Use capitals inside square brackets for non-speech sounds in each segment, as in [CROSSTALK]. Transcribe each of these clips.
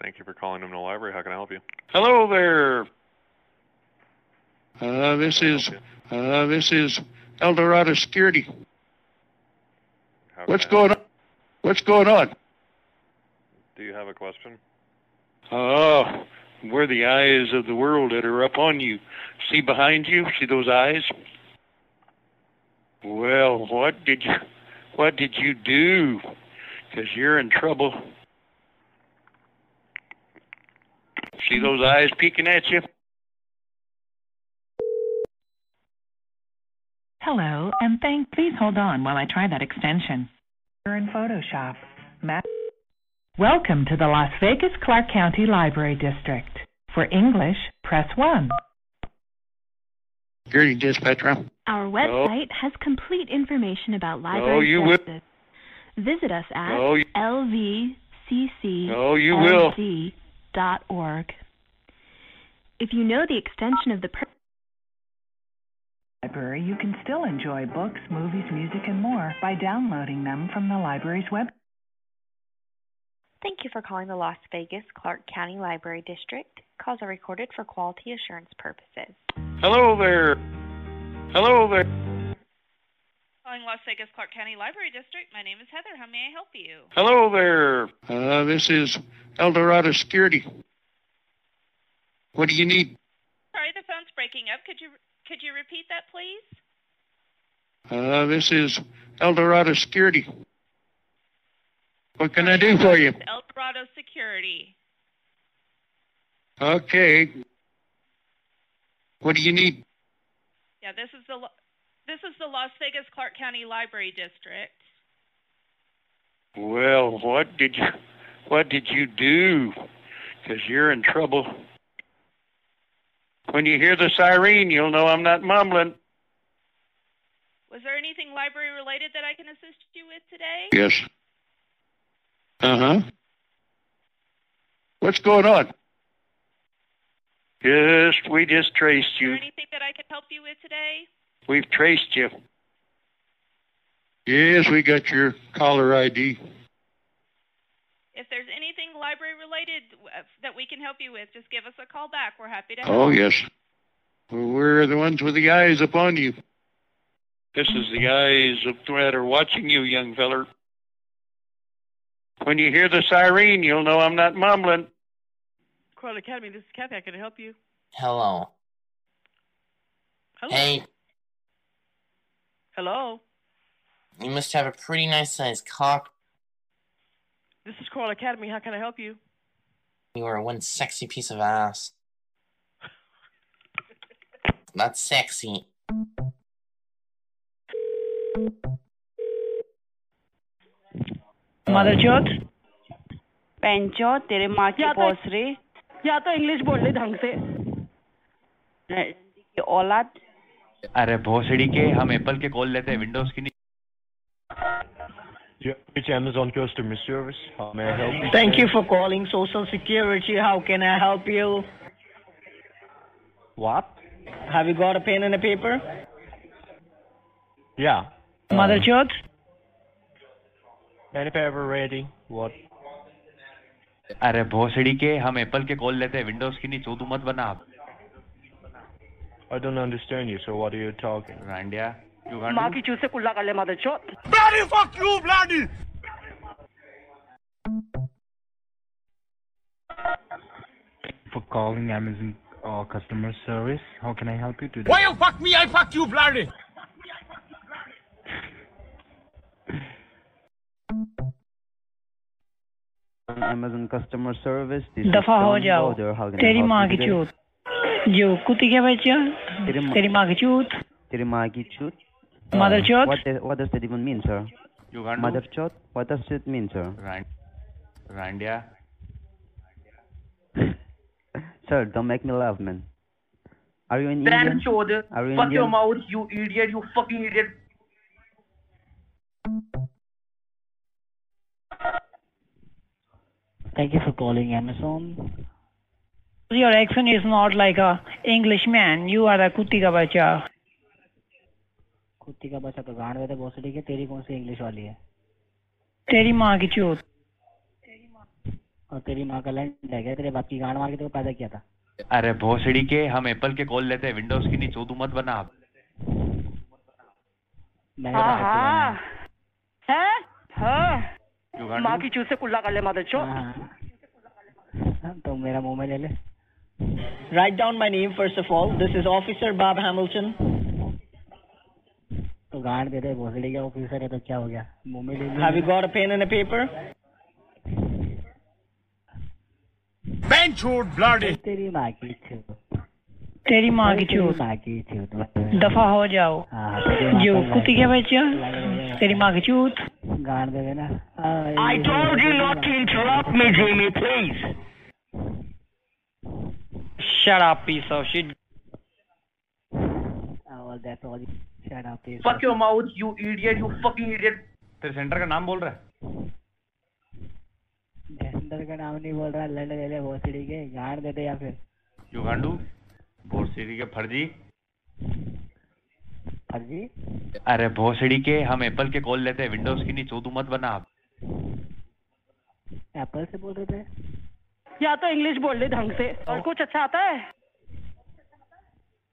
Thank you for calling Umno Library. How can I help you? Hello there. Uh, this How can I is help uh, this is El Dorado Security. What's I help going on? What's going on? Do you have a question? Oh, we're the eyes of the world that are up on you. See behind you? See those eyes? Well, what did you what did you do? Because you're in trouble. See those eyes peeking at you? Hello, and thank. Please hold on while I try that extension. You're in Photoshop. Ma- Welcome to the Las Vegas Clark County Library District. For English, press 1. Security dispatch room. Our website has complete information about No, library you will. services. Visit us at No, you, lvccld.org. no, you will. If you know the extension of the per- Library, you can still enjoy books, movies, music, and more by downloading them from the library's web. Thank you for calling the Las Vegas Clark County Library District. Calls are recorded for quality assurance purposes. Hello there. Hello there. Calling Las Vegas Clark County Library District. My name is Heather. How may I help you? Hello there. Uh, this is El Dorado Security. What do you need? Sorry, the phone's breaking up. Could you could you repeat that, please? Uh, this is El Dorado Security. What can I do for you? El Dorado Security. Okay. What do you need? Yeah, this is the Lo- this is the Las Vegas Clark County Library District. Well, what did you what did you do? Because you're in trouble. When you hear the siren, you'll know I'm not mumbling. Was there anything library related that I can assist you with today? Yes. Uh huh. What's going on? Just we just traced you. Is there you. anything that I can help you with today? We've traced you. Yes, we got your caller ID. If there's anything library related that we can help you with, just give us a call back. We're happy to oh, help. Oh, yes. We're the ones with the eyes upon you. This is the eyes of that are watching you, young feller. When you hear the siren, you'll know I'm not mumbling. Coral Academy, this is Kathy. How can I help you? Hello. Hello. Hey, Hello. you must have a pretty nice sized cock. This is Coral Academy. How can I help you? You are one sexy piece of ass. That's sexy. मदरचोद पेंचो तेरे माँ की या तो- पोसरी या तो English बोल ले ढंग से की औलाद अरे भोसड़ी के हम एप्पल के कॉल लेते हैं विंडोज़ की नहीं thank you for calling social security how can I help you What? Have you got a pen and a paper? Yeah. Mother um, Church? Pen and paper अरे भोसड़ी के हम एप्पल के कॉल लेते हैं विंडोज़ की नहीं चौदू मत बना आप I don't understand you, so what are you talking? Randia? You want Maki choose kulla kalle mother chot. Bloody fuck you, bloody! For calling Amazon uh, customer service. How can I help you today? Why you fuck me? I fuck you, bloody! Amazon customer service. This Dafa ho jao. Teri maa ki Yo, Terimagichut. Terimagichut. Uh, Mother Chot. What, what does that even mean, sir? Yugandu. Mother Chot, what does it mean, sir? Rand Randia. [LAUGHS] sir, don't make me laugh, man. Are you in Indian? Chod. Are you Fuck Indian? your mouth, you idiot, you fucking idiot. Thank you for calling Amazon. Your accent is not like a Englishman. You are a कुत्ती का बच्चा कुत्ती का बच्चा तो गांड में भोसड़ी के तेरी कौन सी इंग्लिश वाली है तेरी माँ की चूत और तेरी माँ का लैंड है क्या तेरे बाप की गांड मार के तेरे को पैदा किया था अरे भोसड़ी के हम एप्पल के कॉल लेते हैं विंडोज़ की नहीं चोदू मत बना आप तो हाँ हाँ हैं हाँ माँ की चूत से कुल्ला कर ले मदर चो हाँ, तो मेरा मुँह में ले ले Write down my name first of all. This is Officer Bob Hamilton. तो गांड दे दे भोसड़ी का ऑफिसर है तो क्या हो गया मुंह में ले ले Have you got a pen and a paper? तेरी माँ की छूत तेरी माँ की तेरी छूत माँ की छूत दफा हो जाओ हाँ तेरी माँ You का कुत्ती लैंड- के बच्चा लैंड- तेरी माँ की चूत गांड दे देना I told you not to interrupt me, Jamie, please. Shut up, piece of shit. Oh, that's all. Shut up, please. Fuck your mouth, you idiot, you fucking idiot. तेरे centre का नाम बोल रहा है जेंडर का नाम नहीं बोल रहा लड़ ले ले भोसड़ी के गांड दे दे या फिर युगांडू भोसड़ी के फर्जी फर्जी अरे भोसड़ी के हम एप्पल के कॉल लेते हैं विंडोज़ की नहीं चोदू मत बना आप एप्पल से बोल रहे थे या तो इंग्लिश बोल ले ढंग से। और कुछ अच्छा आता है?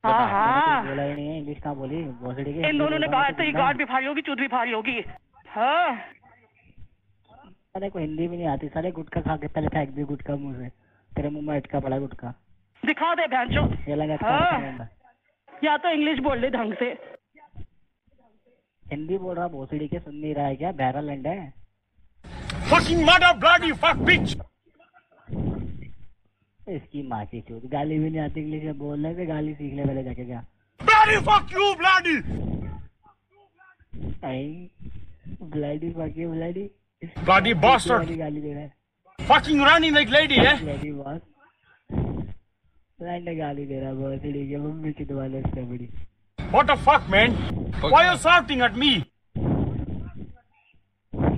हाँ हाँ। बोला ही नहीं है इंग्लिश कहाँ बोली? भोसड़ी के इन दोनों ने कहा तो ये गार्ड भी फाड़ी होगी चूत भी फाड़ी होगी। हाँ। साले को हिंदी भी नहीं आती साले गुटखा खा के पहले फेंक दी गुटखा मुँह से। तेरे मुँह में अटका पड़ा गुटखा। दिखा दे भैंसो ये लगा हाँ। या तो इंग्लिश बोल ले ढंग से। हिंदी बोल रहा भोसड़ी के सुन नहीं रहा है क्या? बहरा लैंड है। इसकी मासी चूत तो गाली भी नहीं आती के लिए बोलने से गाली सीख ले पहले जाके क्या? Bloody fuck you bloody bloody गाली दे रहा है। फकिंग रनिंग लाइक लेडी है ब्लडी बॉस ब्लडी गाली दे रहा है बहुत मम्मी की बड़ी।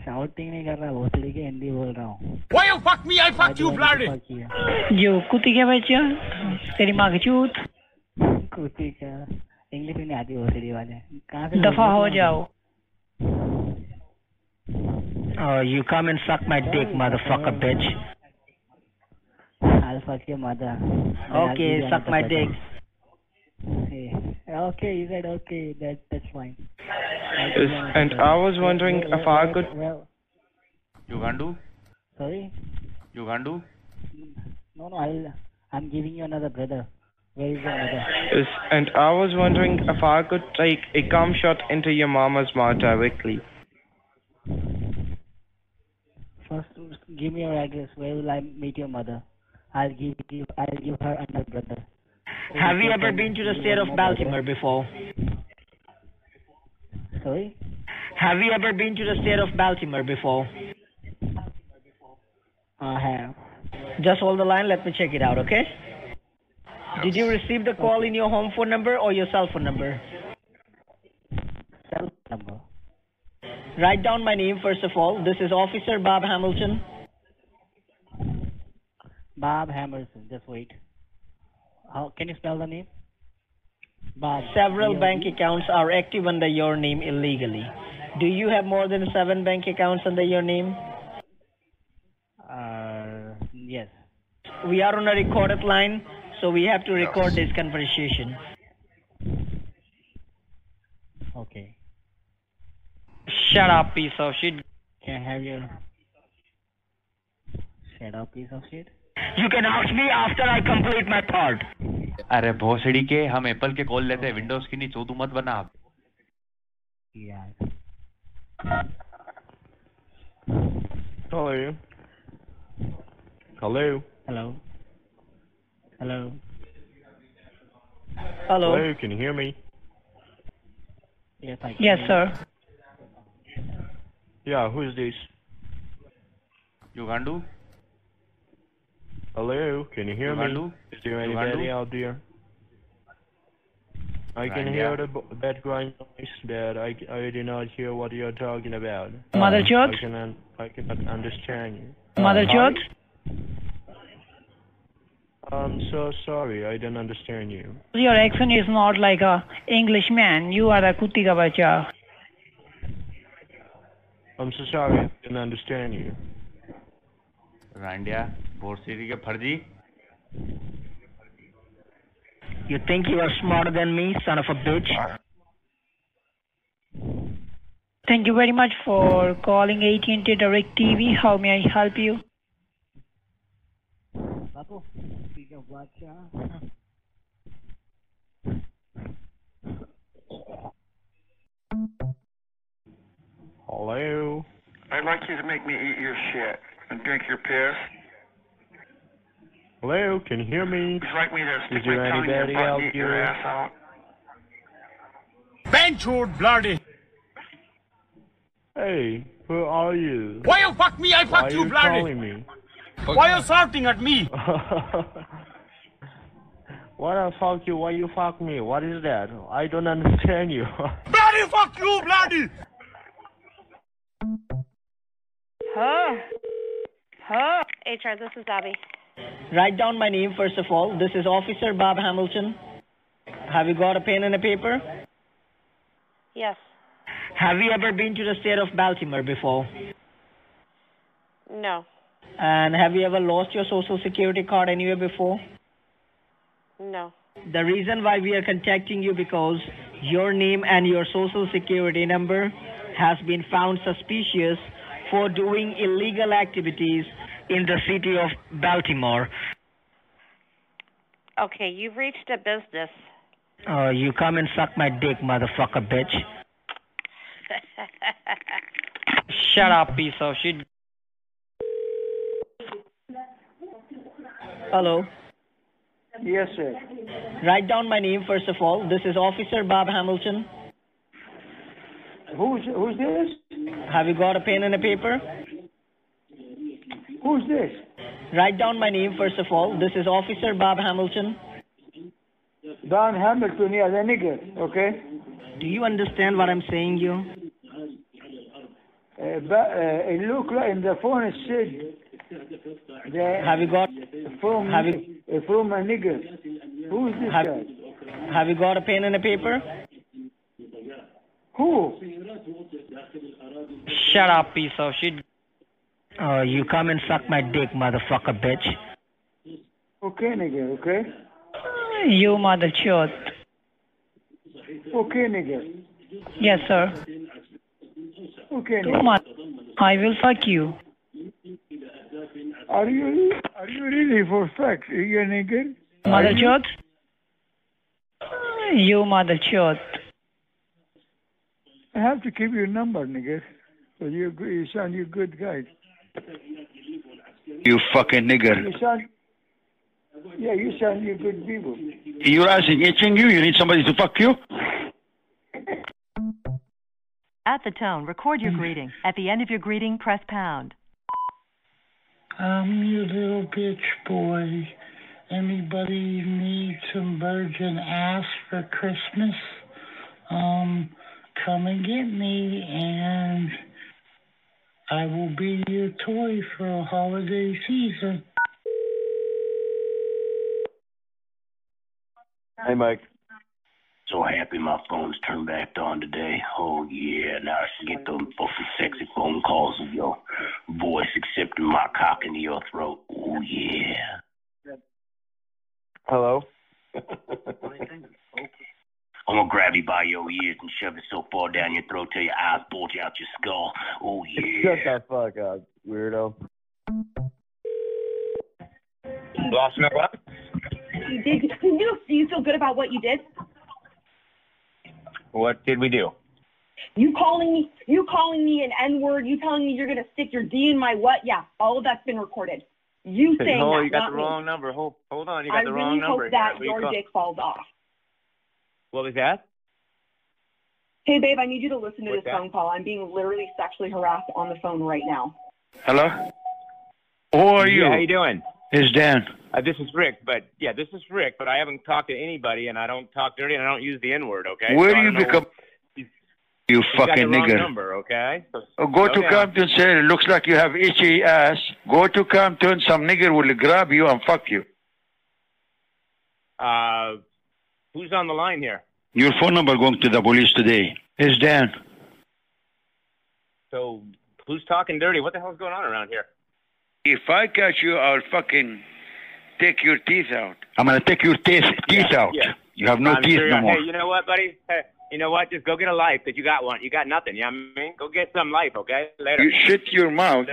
शाउटिंग नहीं कर रहा भोसड़ी के हिंदी बोल रहा हूँ Why you fuck me? I fuck you, bloody. You कुत्ती के बच्चा तेरी माँ की चूत कुत्ती का इंग्लिश नहीं आती भोसड़ी वाले कहाँ से दफ़ा हो हो? जाओ Oh, you come and suck my dick, motherfucker, bitch. I'll fuck your mother. Okay, suck my dick. Hey, Okay, you said okay. That that's fine. Yes, and I was wondering if I could. Well, You can do. Sorry. You can do. No, no. I'll. I'm giving you another brother. Where is your mother? Yes, and I was wondering if I could take a cum shot into your mama's mouth directly. First, give me your address. Where will I meet your mother? I'll give you. I'll give her another brother. Have you ever been to the state of Baltimore before? Sorry. Have you ever been to the state of Baltimore before? I have. Just hold the line. Let me check it out, okay? Did you receive the call in your home phone number or your cell phone number? Cell number. Write down my name first of all. This is Officer Bob Hamilton. Bob Hamilton, Just wait. How can you spell the name? Bob. Several B-O-B? bank accounts are active under your name illegally. Do you have more than seven bank accounts under your name? Uh, yes. We are on a recorded line, so we have to record this conversation. Okay. Shut up, piece of shit. Can I have your shut up piece of shit? You can ask me after I complete my part. अरे भोसड़ी के हम Apple के call लेते हैं Windows की नहीं चोदू मत बना आप Yeah. Hello. Hello. Hello. Hello. Hello. Hello. Can you hear me? Yes, I can Yes, hear sir. Yeah. Who is this? युगांडू Hello, can you hear me? Is there anybody out there? I can hear the background noise but I, I do not hear what you're talking about. Mother Jod, I, can, I cannot understand you. Mother uh, George? I'm so sorry, I don't understand you. Your accent is not like a Englishman. You are a Kutiga. I'm so sorry, I didn't understand you. Randia? Ke You think you are smarter than me, son of a bitch? Thank you very much for calling AT&T DirecTV. How may I help you? Hello. I'd like you to make me eat your shit and drink your piss. Hello, can you hear me? Would you me to Is there your anybody butt out and eat here? ass? Benchwood bloody. Hey, who are you? Why you fuck me? I Why fuck are you, you bloody. calling me? Why you shouting at me? [LAUGHS] what the fuck you? Why you fuck me? What is that? I don't understand you. [LAUGHS] bloody fuck you, bloody. Huh? Huh? HR, this is Abby. Write down my name first of all. This is Officer Bob Hamilton. Have you got a pen and a paper? Yes. Have you ever been to the state of Baltimore before? No. And have you ever lost your social security card anywhere before? No. The reason why we are contacting you because your name and your social security number has been found suspicious for doing illegal activities in the city of Baltimore. Okay, you've reached a business. Oh, you come and suck my dick, motherfucker, bitch. [LAUGHS] Shut up, piece of shit. Hello. Yes, sir. Write down my name first of all. This is Officer Bob Hamilton. Who's who's this? Have you got a pen and a paper? Who's this? Write down my name first of all. This is Officer Bob Hamilton. Don Hamilton, yeah, the nigger, okay? Do you understand what I'm saying, you? Uh, but, uh, it look like in the phone it said Have you got from have you uh, from a nigger. Who's this have, guy? have you got a pen and a paper? Who? Shut up, piece of shit. Oh, you come and suck my dick, motherfucker, bitch. Okay, nigger, okay? Uh, you mother chode. Okay, nigger. Yes, sir. Okay, You nigger. mother. I will fuck you. Are you are you really for fact you a nigger? Mother Are you? chode. Uh, you mother chode. I have to keep your number, nigger. So you you sound you good guy. You fucking nigger. You sound yeah, you sound you good people. Your ass is itching you? You need somebody to fuck you? At the tone, record your greeting. At the end of your greeting, press pound. I'm your little bitch boy. Anybody need some virgin ass for Christmas? Um, come and get me and I will be your toy for a holiday season. Hey, Mike. So happy my phone's turned back on today. Oh, yeah. Now I can get them fucking sexy phone calls of your voice accepting my cock into your throat. Oh, yeah. Hello? [LAUGHS] I'm gonna grab you by your ears and shove it so far down your throat till your eyes bulge out your skull. Oh, [LAUGHS] yeah. Shut the fuck up, weirdo. Lost no what? You did. Do you, do you feel good about what you did? What did we do? You calling me? You calling me an N word? You telling me you're gonna stick your D in my what? Yeah, all of that's been recorded. You saying no, that, you got not the me. wrong number. Hold, hold on, you got I the really wrong number. I really hope that What are you your call- dick falls off. What was that? Hey, babe, I need you to listen to What's this that? phone call. I'm being literally sexually harassed on the phone right now. Hello? Who are you? Yeah, how you doing? It's Dan. Uh, this is Rick, but yeah, this is Rick, but I haven't talked to anybody, and I don't talk dirty, and I don't use the N word. Okay. Where So do you become? You You got fucking the wrong nigger. number, okay? So, Oh, go slow to down. Compton, say it looks like you have itchy ass. Go to Compton, some nigger will grab you and fuck you. Uh, who's on the line here? Your phone number going to the police today. It's Dan. So, who's talking dirty? What the hell's going on around here? If I catch you, I'll fucking take your teeth out. I'm gonna take your teeth teeth out. yeah. You have no I'm teeth sure- no more. Hey, you know what, buddy? Hey, you know what? Just go get a life because you got one. You got nothing. You know what I mean? Go get some life, okay? Later. You shit your mouth.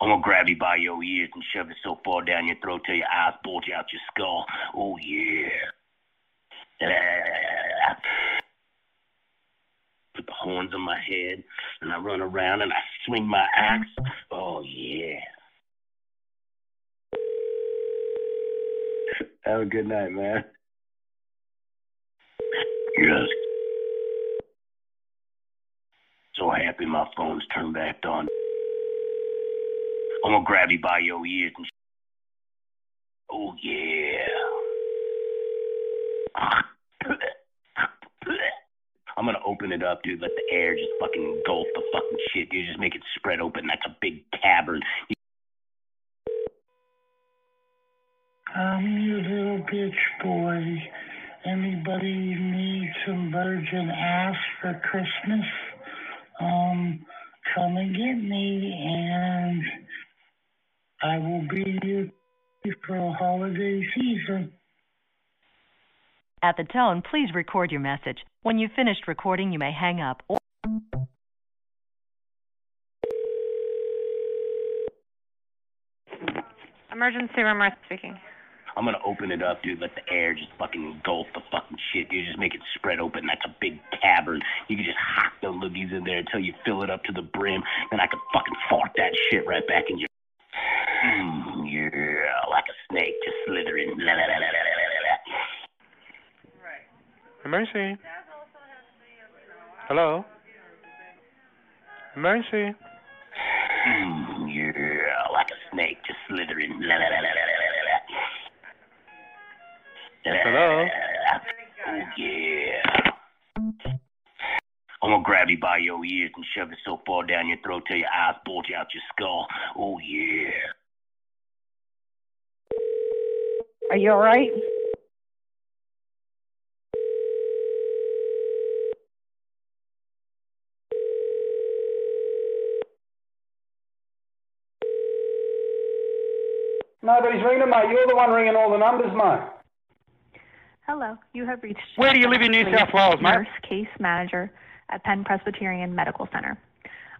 I'm gonna grab you by your ears and shove it so far down your throat till your eyes bulge out your skull. Oh yeah. Put the horns on my head and I run around and I swing my axe. Oh yeah. Have a good night, man. Yes. So happy my phone's turned back on. I'm gonna grab you by your ears and. Oh yeah. I'm gonna open it up, dude. Let the air just fucking engulf the fucking shit, dude. Just make it spread open like a big cavern. I'm your little bitch boy. Anybody need some virgin ass for Christmas? Um, come and get me and I will be your for a holiday season. At the tone, please record your message. When you've finished recording, you may hang up or Emergency room, Martha speaking. I'm gonna open it up, dude. Let the air just fucking engulf the fucking shit, dude. Just make it spread open That's a big cavern. You can just hack the loogies in there until you fill it up to the brim. Then I can fucking fart that shit right back in your. Mm, yeah, like a snake just slithering. La, la, la, la, la, la, la, la. Emergency. Hello? Emergency. Mm, yeah, like a snake just slithering. La, la, la, la, la, la, la, la. Hello? Oh yeah. I'm gonna grab you by your ears and shove it so far down your throat till your eyes bulge out your skull. Oh yeah. Are you alright? Nobody's ringing, mate. You're the one ringing all the numbers, mate. Hello, you have reached. Where do you live in New South Wales, mate? Nurse case manager at Penn Presbyterian Medical Center.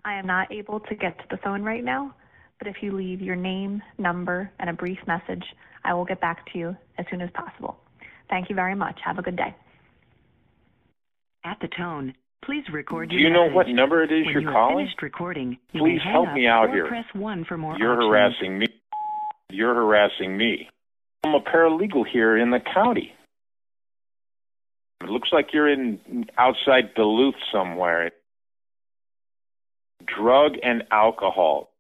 I am not able to get to the phone right now, but if you leave your name, number, and a brief message, I will get back to you as soon as possible. Thank you very much. Have a good day. at the tone, please record Do your you know message. what number it is when you're you calling? finished recording, you Please may hang help up me out or here. press 1 for more You're options. harassing me. You're harassing me. I'm a paralegal here in the county. It looks like you're in outside Duluth somewhere. Drug and alcohol.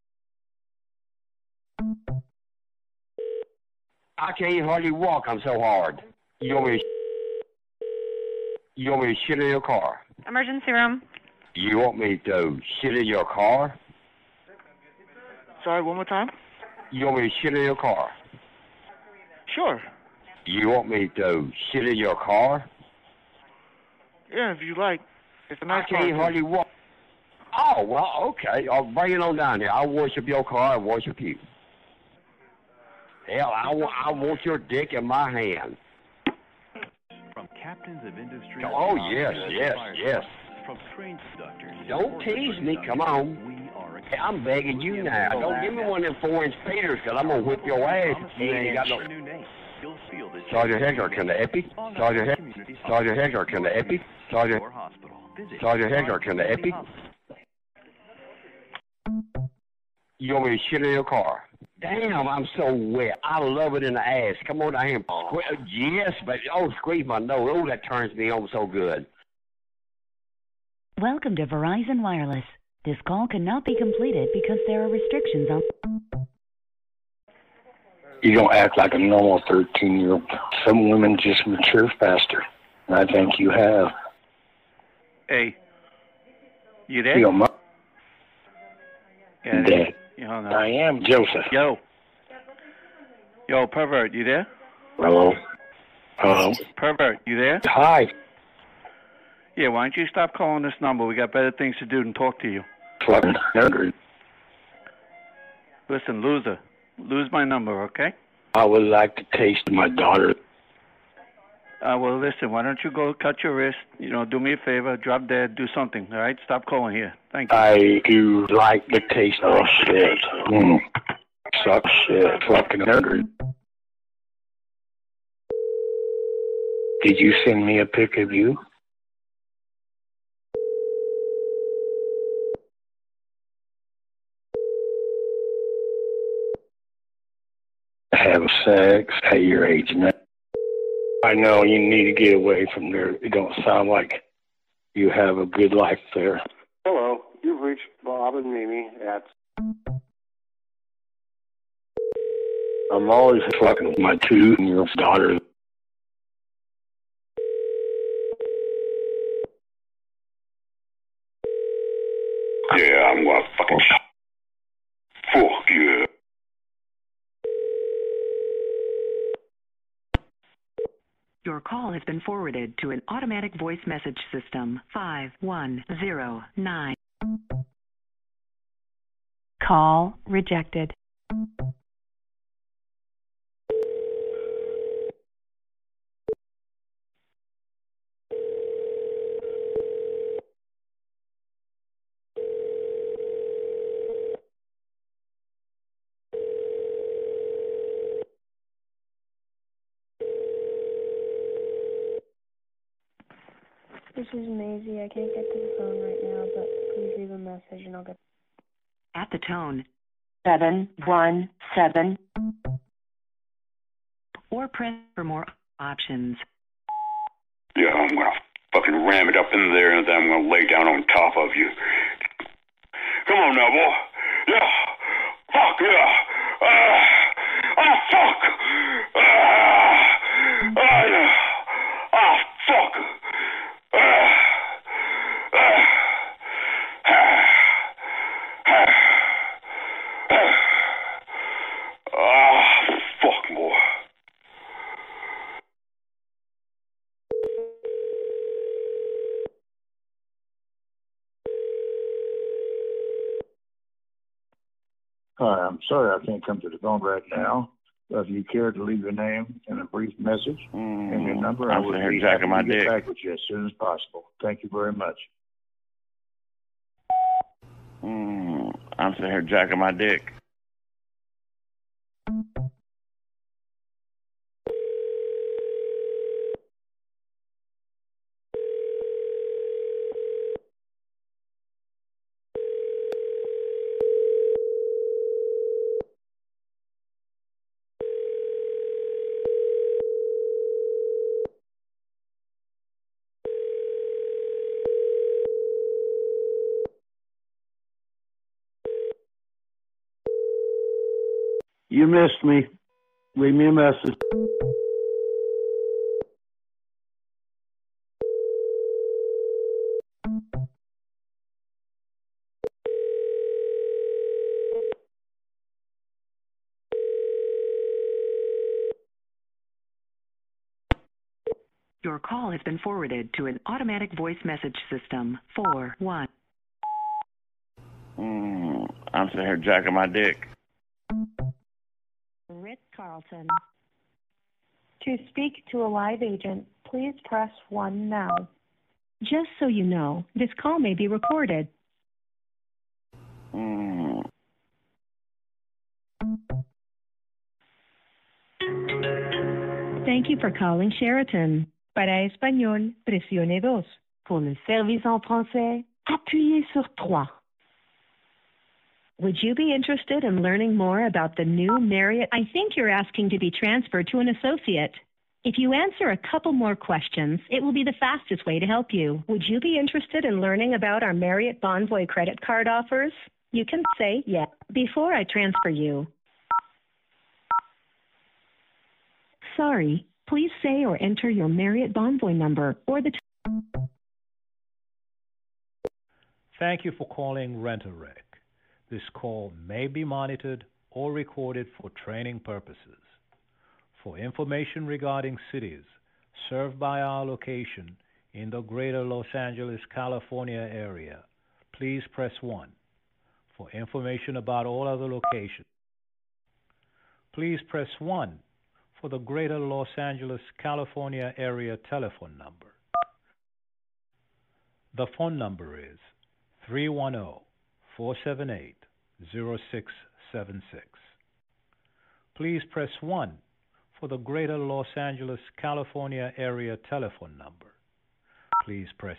I can't hardly walk. I'm so hard. You want me? To, [LAUGHS] you want me to shit in your car? Emergency room. You want me to shit in your car? Sorry, one more time? You want me to shit in your car? Sure. You want me to shit in your car? Yeah, if you like. It's a nice I can't car, hardly walk. Oh well, okay. I'll bring it on down here. I'll worship your car. I worship you. Hell, I want, I want your dick in my hand. From captains of industry. Oh to yes, yes, yes. From train conductors. Don't tease me. Come on. Hey, I'm begging you now. Don't give me one of them four-inch faders, cause I'm gonna whip your ass. You ain't got no. name. You'll feel this. Sergeant Hector, can the epi? Sergeant Hector, Sergeant Hector, can the epi? Sergeant, Sergeant Hector, can the epi? You want me to shit in your car? Damn, I'm so wet. I love it in the ass. Come on down here. Uh-huh. Sque- yes, but oh, squeeze my nose. Oh, that turns me on so good. Welcome to Verizon Wireless. This call cannot be completed because there are restrictions on. You don't act like a normal 13 year old. Some women just mature faster. And I think you have. Hey. You there? You don't mind. Yeah, Dad. You hung up. I am Joseph. Yo. Yo, pervert, you there? Hello. Hello. Pervert, you there? Hi. Yeah, why don't you stop calling this number? We got better things to do than talk to you. Fucking hungry. Listen, loser, lose my number, okay? I would like to taste my daughter. Uh, well, listen, why don't you go cut your wrist? You know, do me a favor, drop dead, do something, all right? Stop calling here. Thank you. I do like the taste. Oh shit. Mm. Suck shit. Fucking. Did you send me a pic of you? Have sex at your age now. I know you need to get away from there. It don't sound like you have a good life there. Hello, you've reached Bob and Mimi at. I'm always fucking with my two-year-old daughter. Yeah, I'm gonna fucking. Fuck yeah. Your call has been forwarded to an automatic voice message system. 5109. Call rejected. This is Maisie. I can't get to the phone right now, but please leave a message and I'll get. At the tone, seven one seven. or press for more options. Yeah, I'm gonna fucking ram it up in there and then I'm gonna lay down on top of you. Come on now, boy. Yeah. Fuck yeah. Ah. Ah, fuck. Ah. Ah, yeah. Ah, fuck. Ah. Ah. Ah. Ah. Ah, fuck, boy. Hi, I'm sorry I can't come to the phone right now. But if you care to leave your name and a brief message and your number, I I'm would be happy to get dick. back with you as soon as possible. Thank you very much. Mm, I'm sitting here jacking my dick. You missed me. Leave me a message. Your call has been forwarded to an automatic voice message system. Four one. Mm, I'm sitting here jacking my dick. Ritz Carlton. To speak to a live agent, please press 1 now. Just so you know, this call may be recorded. Mm. Thank you for calling Sheraton. Para español, presione dos. Pour le service en français, appuyez sur trois. Would you be interested in learning more about the new Marriott? I think you're asking to be transferred to an associate. If you answer a couple more questions, it will be the fastest way to help you. Would you be interested in learning about our Marriott Bonvoy credit card offers? You can say yes before I transfer you. Sorry, please say or enter your Marriott Bonvoy number or the. Thank you for calling Rent-A-Wreck. This call may be monitored or recorded for training purposes. For information regarding cities served by our location in the greater Los Angeles, California area, please press 1. For information about all other locations, please press 1 for the greater Los Angeles, California area telephone number. The phone number is 310 478 0676. Please press 1 for the greater Los Angeles, California area telephone number. Please press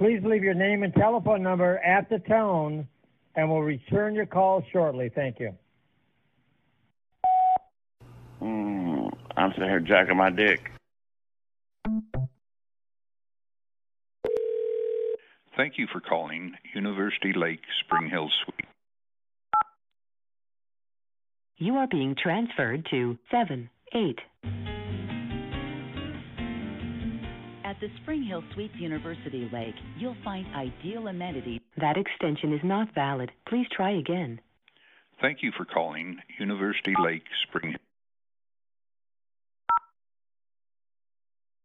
Please leave your name and telephone number at the tone, and we'll return your call shortly. Thank you. Mm, I'm sitting here jacking my dick. Thank you for calling University Lake Spring Hill Suite. You are being transferred to 7 8. The Spring Hill Suites University Lake, you'll find ideal amenities. That extension is not valid. Please try again. Thank you for calling University Lake Spring Hill.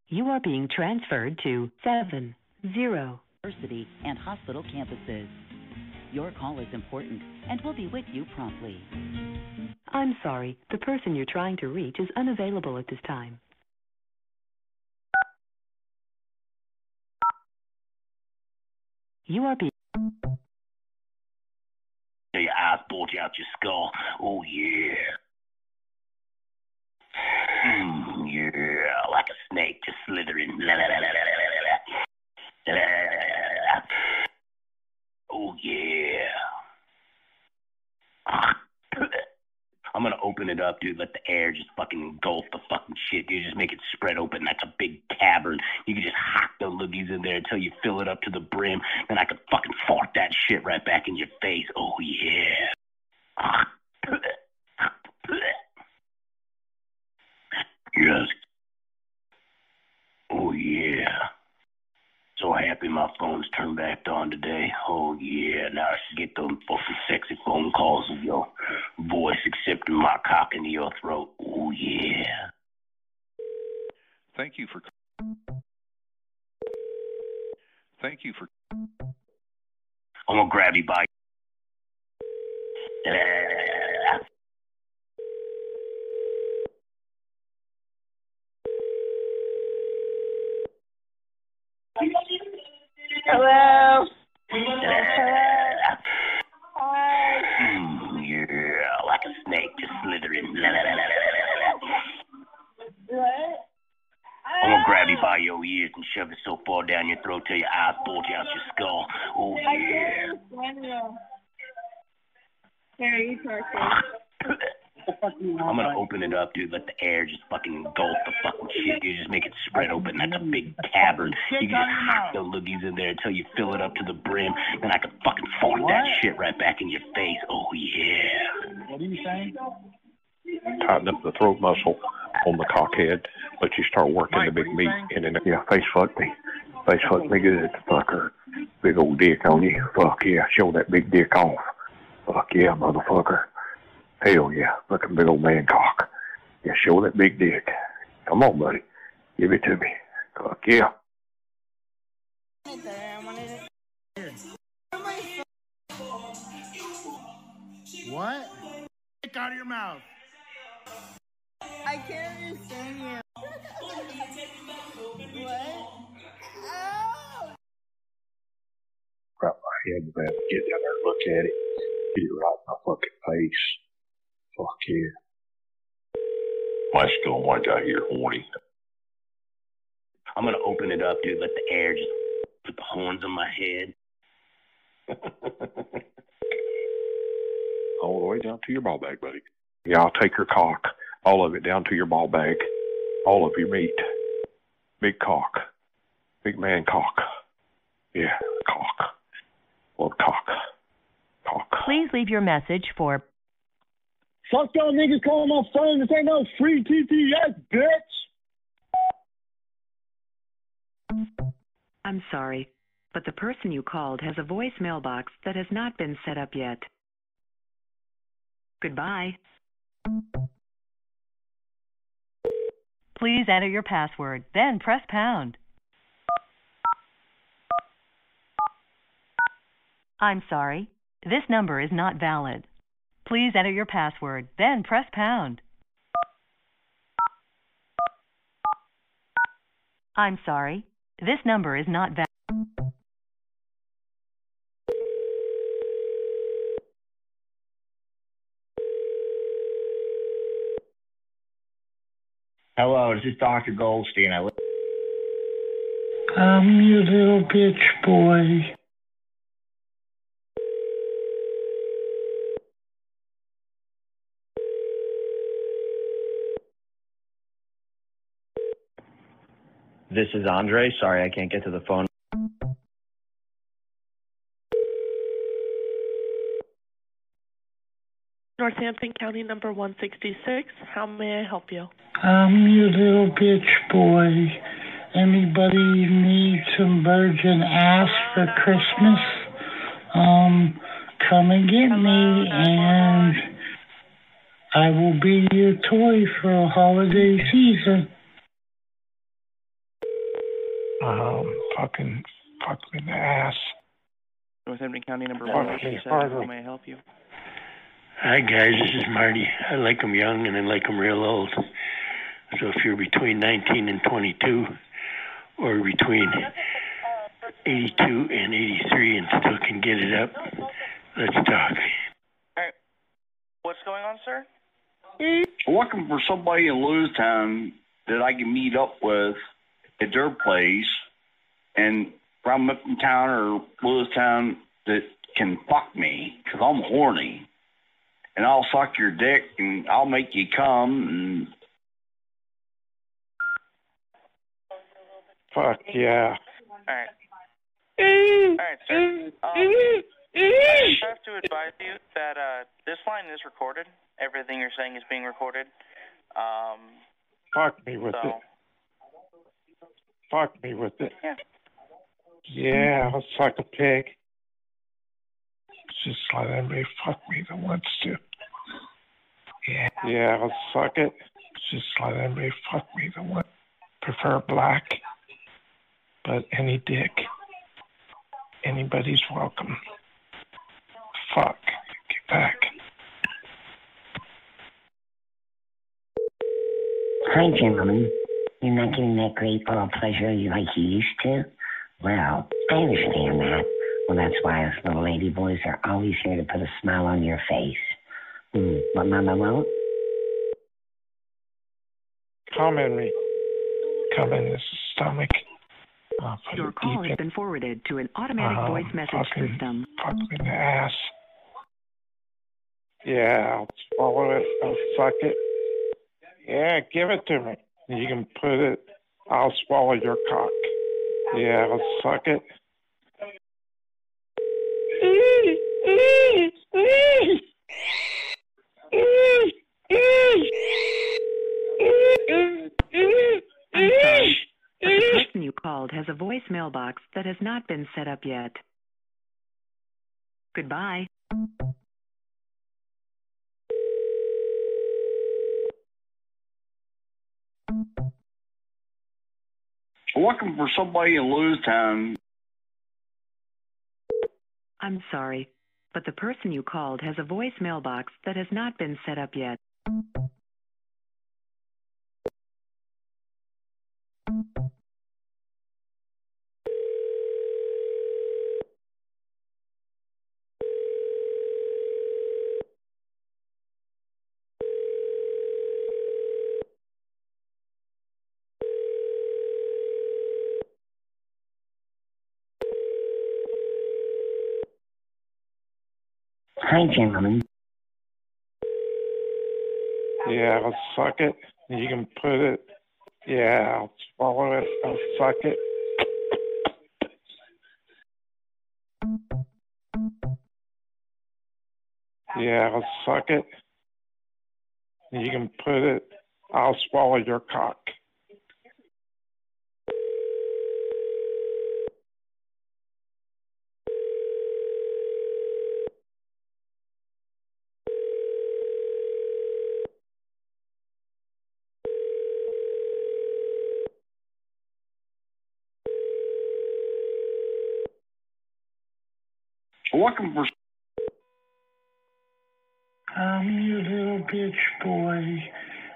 You are being transferred to 70 University and hospital campuses. Your call is important and we'll be with you promptly. I'm sorry, the person you're trying to reach is unavailable at this time. You are being. Your eyes bulge out your skull. Oh, yeah. Mm, yeah, like a snake just slithering. La, la, la. Oh, yeah. I'm gonna open it up, dude. Let the air just fucking engulf the fucking shit, dude. Just make it spread open. That's a big cavern. You can just hack the loogies in there until you fill it up to the brim. Then I could fucking fart that shit right back in your face. Oh yeah. Yes. Oh yeah. So happy my phone's turned back on today. Oh yeah, now I should get them fucking sexy phone calls of your voice accepting my cock into your throat. Oh yeah. Thank you for Thank you for I'm gonna grab you by Hello. Mm, yeah, like a snake just slithering. What? I'm gonna grab you by your ears and shove it so far down your throat till your eyes bulge out your skull. Oh I yeah. can't you. Here, you talk I'm gonna open it up, dude. Let the air just fucking engulf the fucking shit. You just make it spread open. That's a big cavern. You can just hack the loogies in there until you fill it up to the brim. Then I can fucking fart that shit right back in your face. Oh yeah. What are you saying? tighten up the throat muscle on the cockhead, but you start working the big meat, and then yeah, face fuck me, face fuck me good, fucker, big old dick on you, fuck yeah, show that big dick off, fuck yeah, motherfucker, hell oh, yeah, fucking big old man cock, yeah, show that big dick, come on, buddy, give it to me, fuck yeah. What? Dick out of your mouth. I can't understand you. what? Oh! Wrap my head in that, get down there and look at it, get it right in my fucking face, fuck yeah. My skull white out here horny. I'm gonna open it up, dude. Let the air just put the horns on my head. [LAUGHS] all the way down to your ball bag, buddy. Yeah, I'll take your cock, all of it down to your ball bag, all of your meat. Big cock, big man cock. Yeah, cock, little cock. Cock. Please leave your message for Fuck y'all niggas calling my phone. This ain't no free TTS, bitch. I'm sorry, but the person you called has a voicemail box that has not been set up yet. Goodbye. Please enter your password, then press pound. I'm sorry, this number is not valid. Please enter your password, then press pound. I'm sorry, this number is not valid. Hello, this is Dr. Goldstein. I I'm um, your little bitch boy. This is Andre. Sorry, I can't get to the phone. Northampton County number 166. How may I help you? I'm your little bitch boy. Anybody need some virgin ass for Christmas? Um, come and get me and I will be your toy for a holiday season. Fucking, fuck me in the ass. Northampton County number one. me 167. How may I help you? Hi guys, this is Marty. I like 'em young and I like 'em real old. So if you're between 19 and 22, or between 82 and 83 and still can get it up, let's talk. What's going on, sir? I'm looking for somebody in Lewistown that I can meet up with at their place, and from Town or Lewistown that can fuck me because I'm horny, and I'll suck your dick and I'll make you come. And Fuck yeah. All right. All right, sir. Um, I just have to advise you that uh, this line is recorded. Everything you're saying is being recorded. Um, Fuck me with so, it. Fuck me with it. Yeah. Yeah, I'll suck a pig. Just let anybody fuck me that wants to. Yeah, yeah, I'll suck it. Just let anybody fuck me that wants. Prefer black, but any dick. Anybody's welcome. Fuck. Get back. Hi, gentlemen. You're not getting that great oral pleasure you like you used to? Well, I understand that. Well, that's why us little lady boys are always here to put a smile on your face. Hmm, what Mama won't? Come in me. Come in this stomach. I'll Your call deep has been forwarded to an automatic Oh, voice message fucking- system. fuck me ass. Yeah, I'll swallow it. I'll suck it. Yeah, give it to me. You can put it. I'll swallow your cock. Yeah, I'll suck it. The person you called has a voicemail box that has not been set up yet. Goodbye. Looking for somebody in Lewistown. I'm sorry, but the person you called has a voicemail box that has not been set up yet. Yeah, I'll suck it. You can put it. Yeah, I'll swallow it. I'll suck it. Yeah, I'll suck it. You can put it. I'll swallow your cock. Looking for Um, you little bitch boy.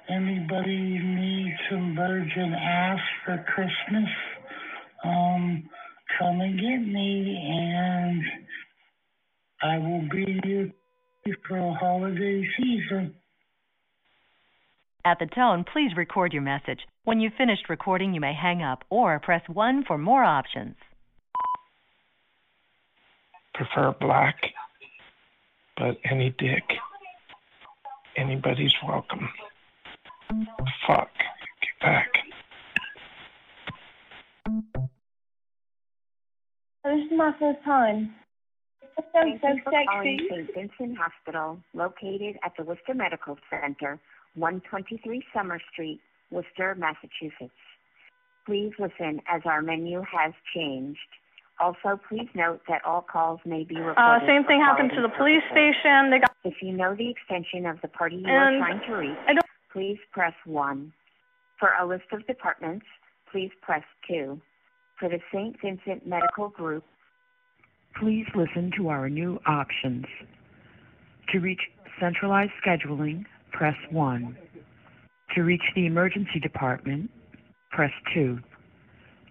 Anybody need some virgin ass for Christmas? Um, come and get me and I will be here for a holiday season. At the tone, please record your message. When you've finished recording, you may hang up or press 1 for more options. Prefer black, but any dick. Anybody's welcome. Fuck. Get back. This is my first time. That sounds Thank so you for calling sexy. St. Vincent Hospital, located at the Worcester Medical Center, 123 Summer Street, Worcester, Massachusetts. Please listen as our menu has changed. Also, please note that all calls may be recorded. Uh, same thing happened to the police purposes. station. They got If you know the extension of the party you And are trying to reach, please press 1. For a list of departments, please press 2. For the St. Vincent Medical Group, Please listen to our new options. To reach centralized scheduling, press 1. To reach the emergency department, press 2.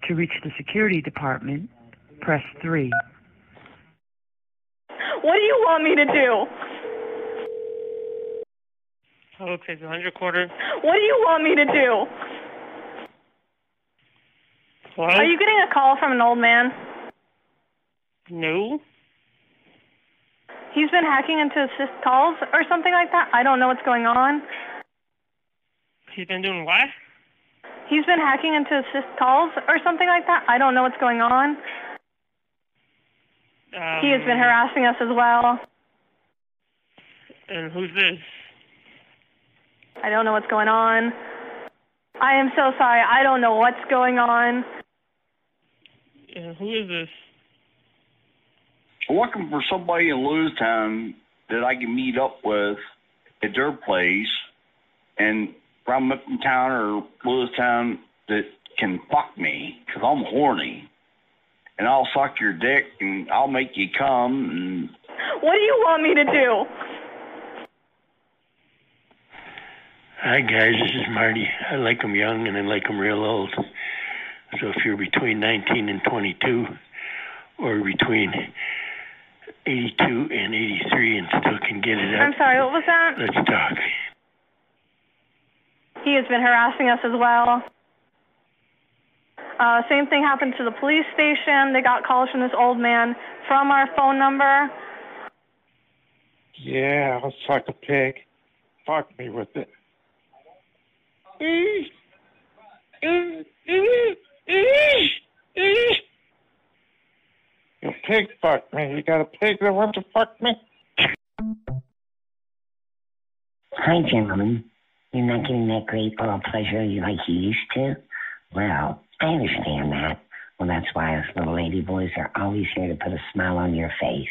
To reach the security department, press 3. What do you want me to do? Hello, Crazy 100 quarter. What do you want me to do? What? Are you getting a call from an old man? No. He's been hacking into assist calls or something like that. I don't know what's going on. He's been doing what? He's been hacking into assist calls or something like that. I don't know what's going on. Um, he has been harassing us as well. And who's this? I don't know what's going on. I am so sorry. I don't know what's going on. And who is this? I'm looking for somebody in Lewistown that I can meet up with at their place and from up in town or Lewistown that can fuck me because I'm horny. And I'll suck your dick and I'll make you come and What do you want me to do? Hi guys, this is Marty. I like 'em young and I like 'em real old. So if you're between 19 and 22, or between 82 and 83 and still can get it up, I'm sorry, what was that? let's talk. He has been harassing us as well. Uh, same thing happened to the police station. They got calls from this old man from our phone number. Yeah, I was suck a pig. Fuck me with it. You pig fuck me. You got a pig that wants to fuck me? Hi, gentlemen. You're not getting that great oral pleasure you like you used to? Well, I understand that. Well, that's why us little lady boys are always here to put a smile on your face.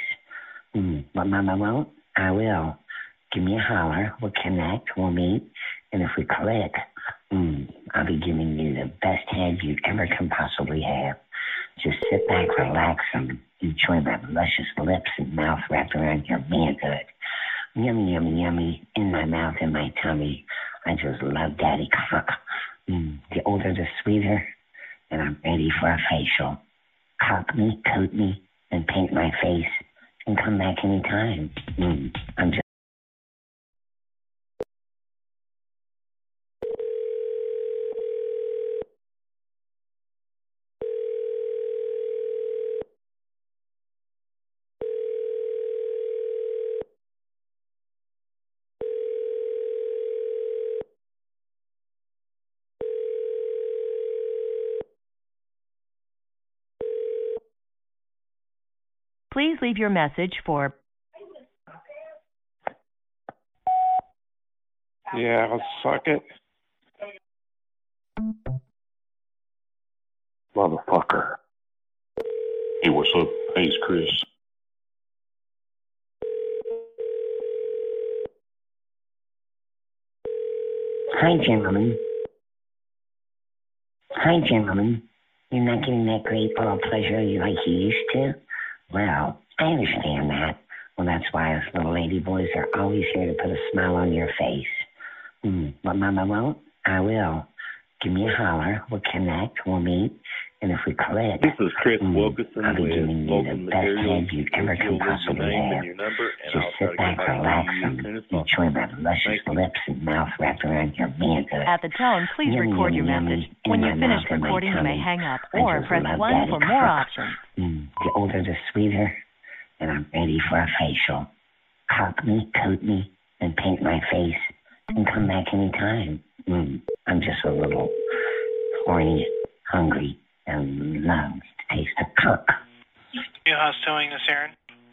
Hmm, what Mama won't? I will. Give me a holler. We'll connect. We'll meet. And if we click, hmm, I'll be giving you the best head you ever can possibly have. Just sit back, relax, and enjoy my luscious lips and mouth wrapped around your manhood. Yummy, yummy, yummy. In my mouth and my tummy. I just love daddy cock. Mm, the older, the sweeter. And I'm ready for a facial. Cock me, coat me, and paint my face. And come back anytime. Mm, I'm just. Please leave your message for Yeah, I'll suck it. Motherfucker. Hey, what's up? Hey, it's Chris. Hi, gentlemen. Hi, gentlemen. You're not getting that great oral pleasure you like you used to? Well, I understand that. Well, that's why us little lady boys are always here to put a smile on your face. Hmm, what Mama won't, I will. Give me a holler. We'll connect. We'll meet. And if we click, This is Chris mm, Wilkerson with giving Local the best Materials. you'd ever can you'll leave your possibly name have. and your number, Just I'll sit back, relax, to you as and soon as possible. enjoy my luscious lips and mouth wrapped around your manhood. At the tone, please Yummy, record your message. When you finish mouth and my recording, you may hang up or press 1 for more cock. options. Mm, the older the sweeter, and I'm ready for a facial. Cock me, coat me, and paint my face, and come back anytime. Mm, I'm just a little horny, hungry, and love to taste cock. Newhouse Towing, this Aaron.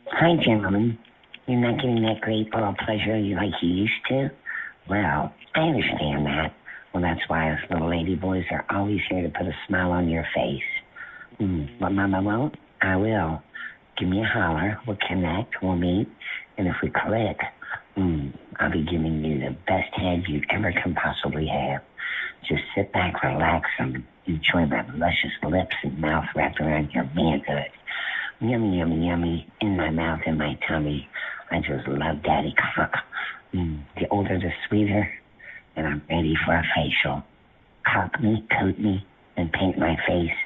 Hi, gentlemen. You're not getting that great oral pleasure you like you used to? Well, I understand that. Well, that's why us little lady boys are always here to put a smile on your face. Hmm, what Mama won't, I will. Give me a holler. We'll connect. We'll meet. And if we click, hmm, I'll be giving you the best head you ever can possibly have. Just sit back, relax, and enjoy my luscious lips and mouth wrapped around your manhood. Yummy, yummy, yummy. In my mouth and my tummy. I just love daddy cock. Mm, the older the sweeter. And I'm ready for a facial. Cock me, coat me, and paint my face.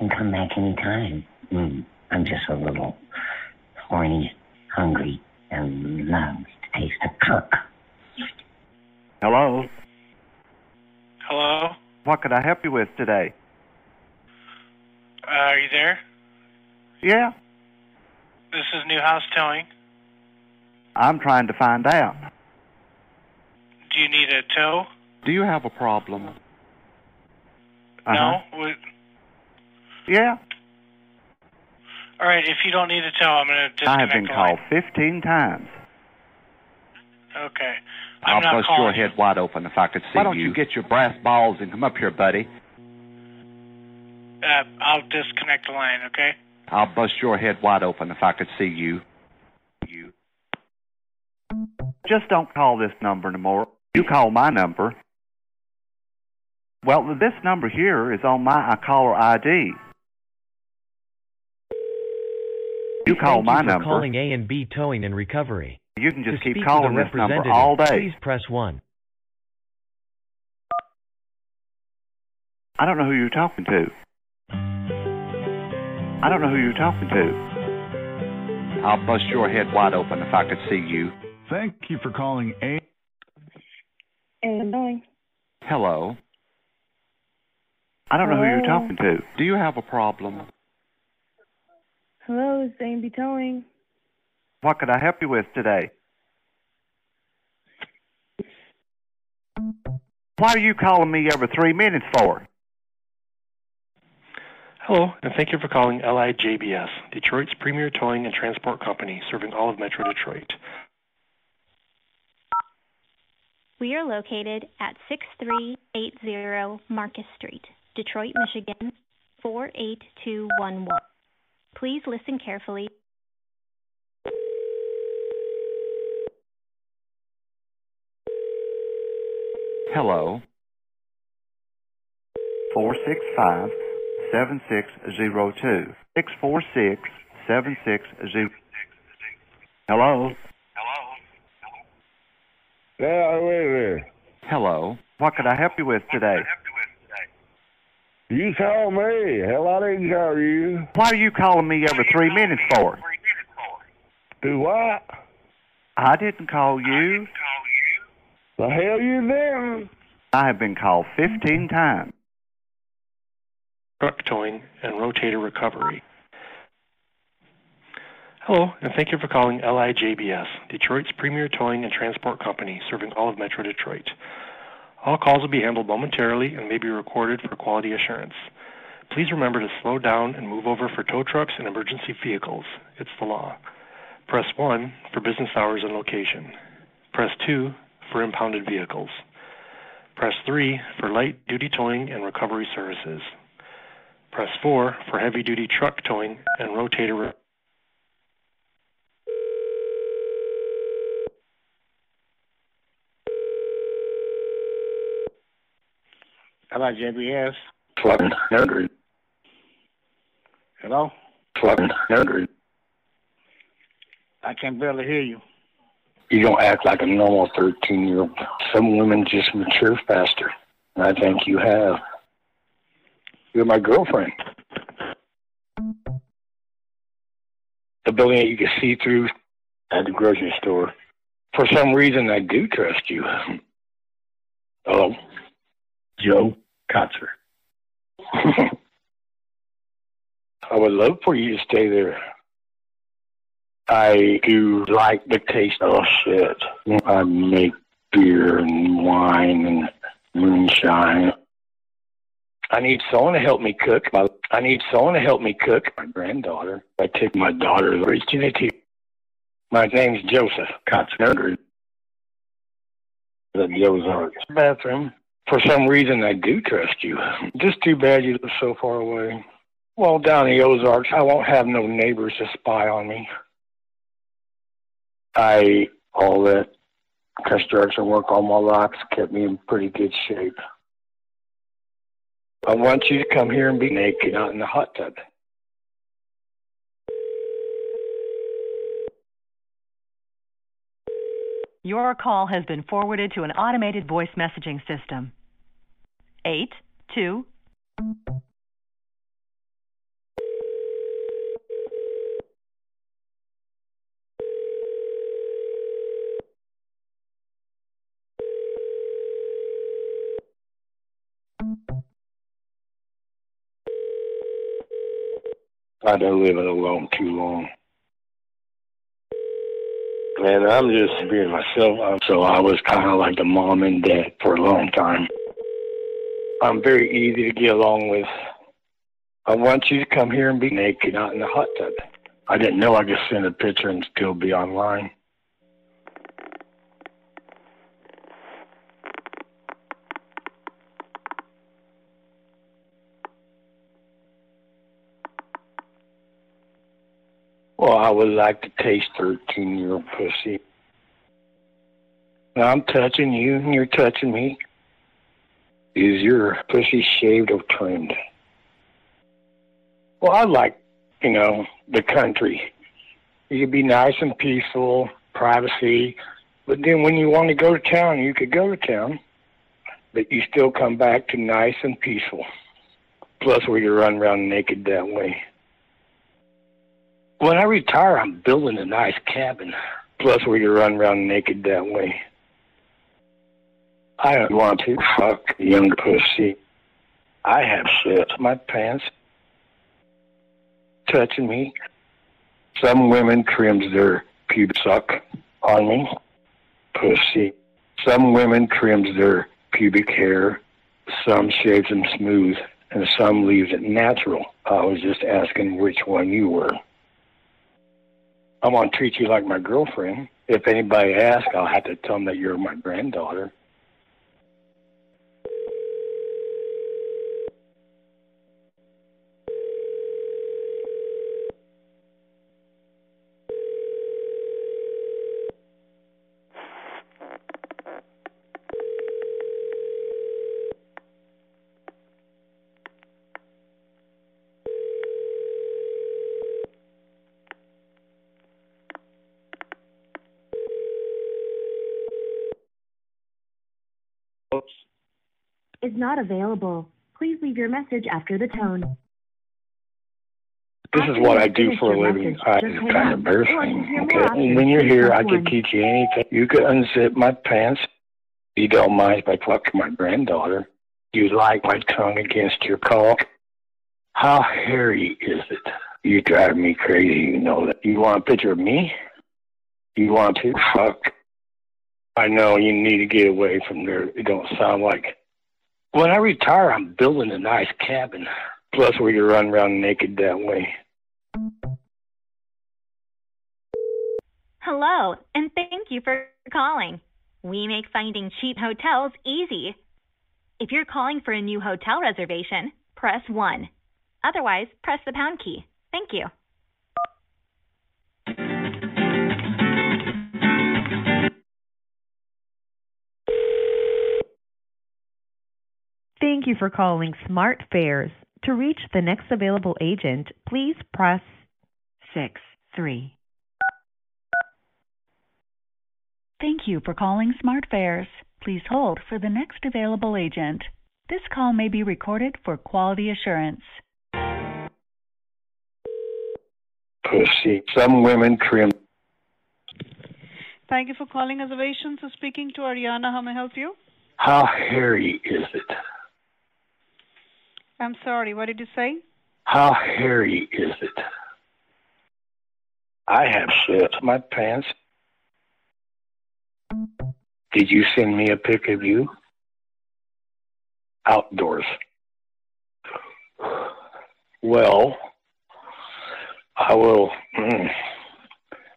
And come back anytime. Mm, I'm just a little horny, hungry, and love to taste of cock. Hello. Hello? What could I help you with today? Uh, are you there? Yeah, This is Newhouse Towing. I'm trying to find out. Do you need a tow? Do you have a problem? Uh-huh. No? Would- Yeah, All right, if you don't need a tow, I'm going to disconnect I have been called 15 times. Okay. I'm I'll bust your head wide open if I could see you. Why don't you. you get your brass balls and come up here, buddy? Uh, I'll disconnect the line, okay? I'll bust your head wide open if I could see you. You. Just don't call this number anymore. You call my number. Well, this number here is on my caller ID. You call Thank my you for number. calling A and B Towing and Recovery. You can just to keep calling with this number all day. Please press one. I don't know who you're talking to. I don't know who you're talking to. I'll bust your head wide open if I could see you. Thank you for calling A. And going. Hello. I don't know who you're talking to. Do you have a problem? Hello, it's A&B Towing. What could I help you with today? Why are you calling me every three minutes for? Hello, and thank you for calling LIJBS, Detroit's premier towing and transport company, serving all of Metro Detroit. We are located at 6380 Marcus Street, Detroit, Michigan 48211. Please listen carefully. Hello. Four six five seven six zero two. Six four six seven six zero. Hello. Yeah, wait a minute. Hello. What could I help you with today? You call me. Hell, I didn't call you. Why are you calling me every three minutes for? Do what? I didn't call you. The hell you didn't? I have been called 15 times. truck towing, and rotator recovery. Hello, and thank you for calling LIJBS, Detroit's premier towing and transport company, serving all of Metro Detroit. All calls will be handled momentarily and may be recorded for quality assurance. Please remember to slow down and move over for tow trucks and emergency vehicles. It's the law. Press 1 for business hours and location. Press 2 for impounded vehicles. Press 3 for light duty towing and recovery services. Press 4 for heavy duty truck towing and rotator. Re- Hello, JBS. Fucking hundred. Hello? Fucking hundred. I can barely hear you. You don't act like a normal 13 year old. Some women just mature faster. And I think you have. You're my girlfriend. The building that you can see through at the grocery store. For some reason, I do trust you. Hello? Joe Kotzer. [LAUGHS] I would love for you to stay there. I do like the taste of shit. I make beer and wine and moonshine. I need someone to help me cook. My, I need someone to help me cook. My granddaughter. I take my daughter daughter's virginity. My name's Joseph Kotzer. The Ozarks bathroom. For some reason, I do trust you. Just too bad you live so far away. Well, down in the Ozarks, I won't have no neighbors to spy on me. I all that construction work on my locks kept me in pretty good shape. I want you to come here and be naked out in the hot tub. Your call has been forwarded to an automated voice messaging system. Eight two. I've been living alone too long. And I'm just being myself. So I was kind of like the mom and dad for a long time. I'm very easy to get along with. I want you to come here and be naked out in the hot tub. I didn't know I could send a picture and still be online. Well, I would like to taste 13 year old pussy. I'm touching you and you're touching me. Is your pussy shaved or trimmed? Well, I like, you know, the country. You could be nice and peaceful, privacy, but then when you want to go to town, you could go to town, but you still come back to nice and peaceful. Plus, we could run around naked that way. When I retire, I'm building a nice cabin. Plus, we can run around naked that way. I don't want to fuck young pussy. I have shit my pants. Touching me. Some women trims their pubic suck on me. Pussy. Some women trims their pubic hair. Some shaves them smooth. And some leaves it natural. I was just asking which one you were. I'm going to treat you like my girlfriend. If anybody asks, I'll have to tell them that you're my granddaughter. Is not available. Please leave your message after the tone. This is what I do for a living. I, it's kind of embarrassing. Okay, when you're here, I can teach you anything. You could unzip my pants. You don't mind if I fuck my granddaughter. You like my tongue against your cock. How hairy is it? You drive me crazy. You know that. You want a picture of me? You want to fuck? I know you need to get away from there. It don't sound like. When I retire, I'm building a nice cabin. Plus, we can run around naked that way. Hello, and thank you for calling. We make finding cheap hotels easy. If you're calling for a new hotel reservation, press 1. Otherwise, press the pound key. Thank you. Thank you for calling Smart Fares. To reach the next available agent, please press 6 3. Thank you for calling Smart Fares. Please hold for the next available agent. This call may be recorded for quality assurance. Pussy. Some women trim. Thank you for calling Reservations. Speaking to Ariana, how may I help you? How hairy is it? I'm sorry, what did you say? How hairy is it? I have shit my pants. Did you send me a pic of you? Outdoors. Well, I will. Mm,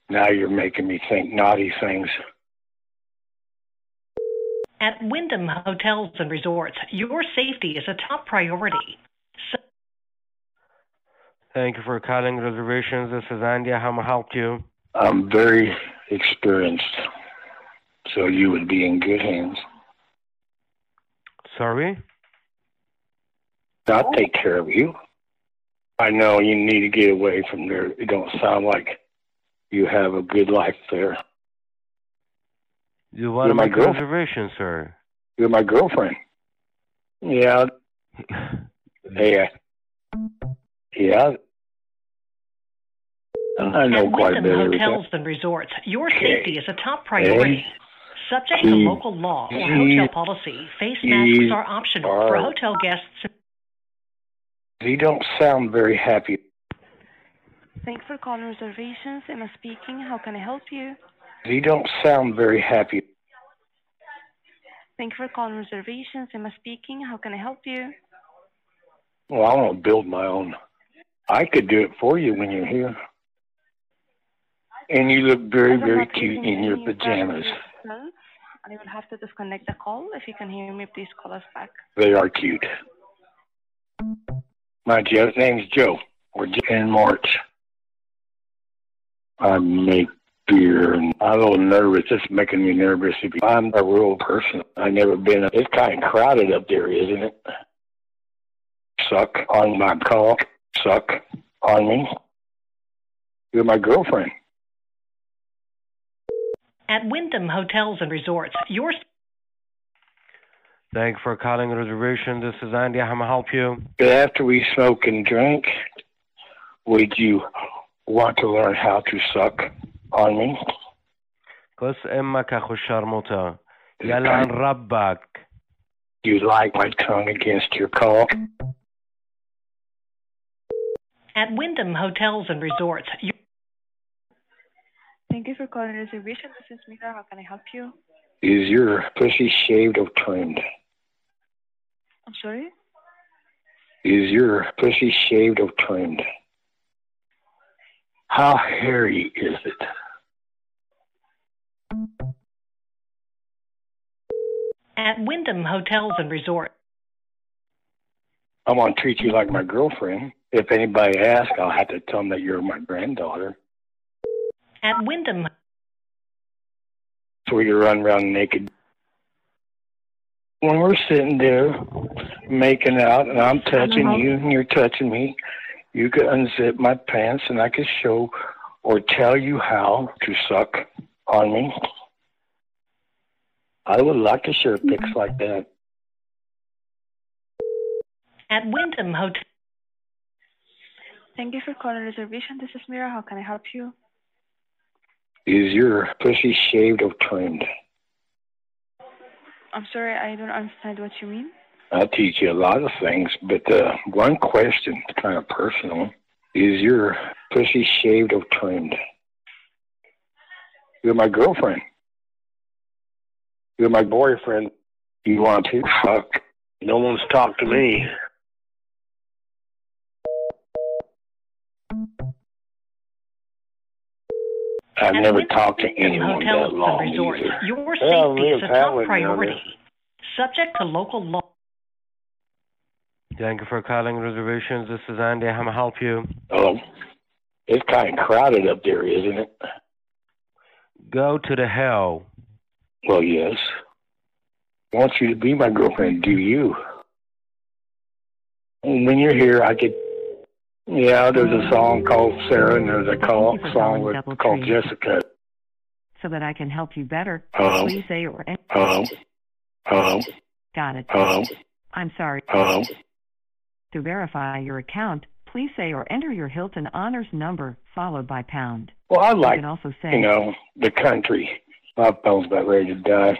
now you're making me think naughty things. At Wyndham Hotels and Resorts, your safety is a top priority. So Thank you for calling reservations. This is Andy. How may I help you? I'm very experienced, so you would be in good hands. Sorry? I'll take care of you. I know you need to get away from there. It don't sound like you have a good life there. You want You're to my make a girlfriend. reservation, sir? You're my girlfriend. Yeah. [LAUGHS] yeah. Yeah. I know at quite a Wyndham bit of Hotels everything. and Resorts, your Okay. safety is a top priority. Subject to local law or hotel policy, face masks are optional for hotel guests. You don't sound very happy. Thanks for calling reservations. Emma speaking. How can I help you? You don't sound very happy. Thank you for calling reservations. Am Emma speaking. How can I help you? Well, I want to build my own. I could do it for you when you're here. And you look very, very cute in your pajamas. I will have to disconnect the call. If you can hear me, please call us back. They are cute. My name's Joe. We're in March. I make beer and I'm a little nervous. It's making me nervous. If I'm a real person, I've never been. It's kind of crowded up there, isn't it? Suck on my cock. Suck on me. You're my girlfriend. At Wyndham Hotels and Resorts, your Thank you for calling reservation. This is Andy. How may I help you? After we smoke and drink, would you want to learn how to suck on me? كوس امك اخو الشرموطة يلعن ربك You like my tongue against your cock? at Wyndham Hotels and Resorts, your Thank you for calling reservation. This is Mira. How can I help you? Is your pussy shaved or trimmed? I'm sorry? Is your pussy shaved or trimmed? How hairy is it? At Wyndham Hotels and Resorts. I want to treat you like my girlfriend. If anybody asks, I'll have to tell them that you're my granddaughter. At Wyndham So you run around naked. When we're sitting there making out and I'm touching uh-huh. you and you're touching me, you could unzip my pants and I could show or tell you how to suck on me. I would like to share pics like that. at Wyndham Hotel. Thank you for calling reservation. This is Mira. How can I help you? Is your pussy shaved or trimmed? I'm sorry, I don't understand what you mean. I teach you a lot of things, but uh, one question, kind of personal, is your pussy shaved or trimmed? You're my girlfriend. You're my boyfriend. You want to fuck? No one's talked to me. I've At never talked to anyone Hotels that long and Resorts, either. your Yeah, safety real is a top wouldn't priority. Subject to local law. Thank you for calling reservations. This is Andy. How may I help you? Hello. It's kind of crowded up there, isn't it? Go to the hell. Well, yes. I want you to be my girlfriend. Do you? When you're here, I could. Yeah, there's a song called Sarah, and there's a call, you song with, called Jessica. So that I can help you better, Hello? please say or en- Hello? Hello? Got it. Hello? I'm sorry. Hello? To verify your account, please say or enter your Hilton Honors number followed by pound. Well, I You like, can also say you know, the country. My phone's about ready to die.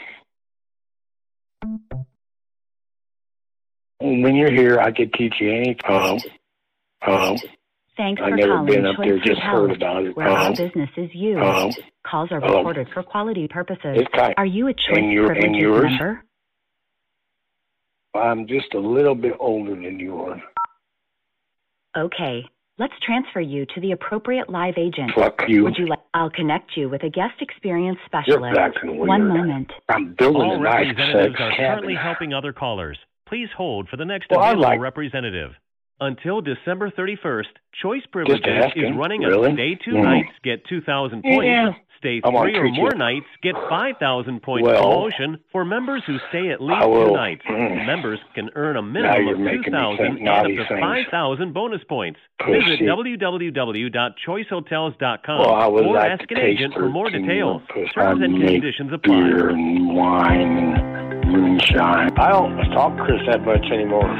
When you're here, I could teach you anything. Hello? Hello? Thanks I've for never calling been up there, just heard about it. where Hello? our um, business is you. Hello? Um, Calls are Hello? recorded for quality purposes. Are you a Choice and your- and yours? member? I'm just a little bit older than you are. Okay. Let's transfer you to the appropriate live agent. Fuck you. Would you like? I'll connect you with a guest experience specialist. acting weird. One moment. I'm building All a nice representatives sex are cabin. currently helping other callers. Please hold for the next Well, available like- representative. Until December 31st, Choice Privileges is running really? a day two Mhm. nights, get 2,000 points. Yeah. Stay three or more you. nights, get 5,000 points Well, promotion for members who stay at least will- two nights. mm. [CLEARS THROAT] Members can earn a minimum of 2,000 and up to 5,000 bonus points. Visit www.choicehotels.com Well, or like ask an agent for more details. Terms I and conditions apply. Beer and wine and moonshine. I don't talk to Chris that much anymore.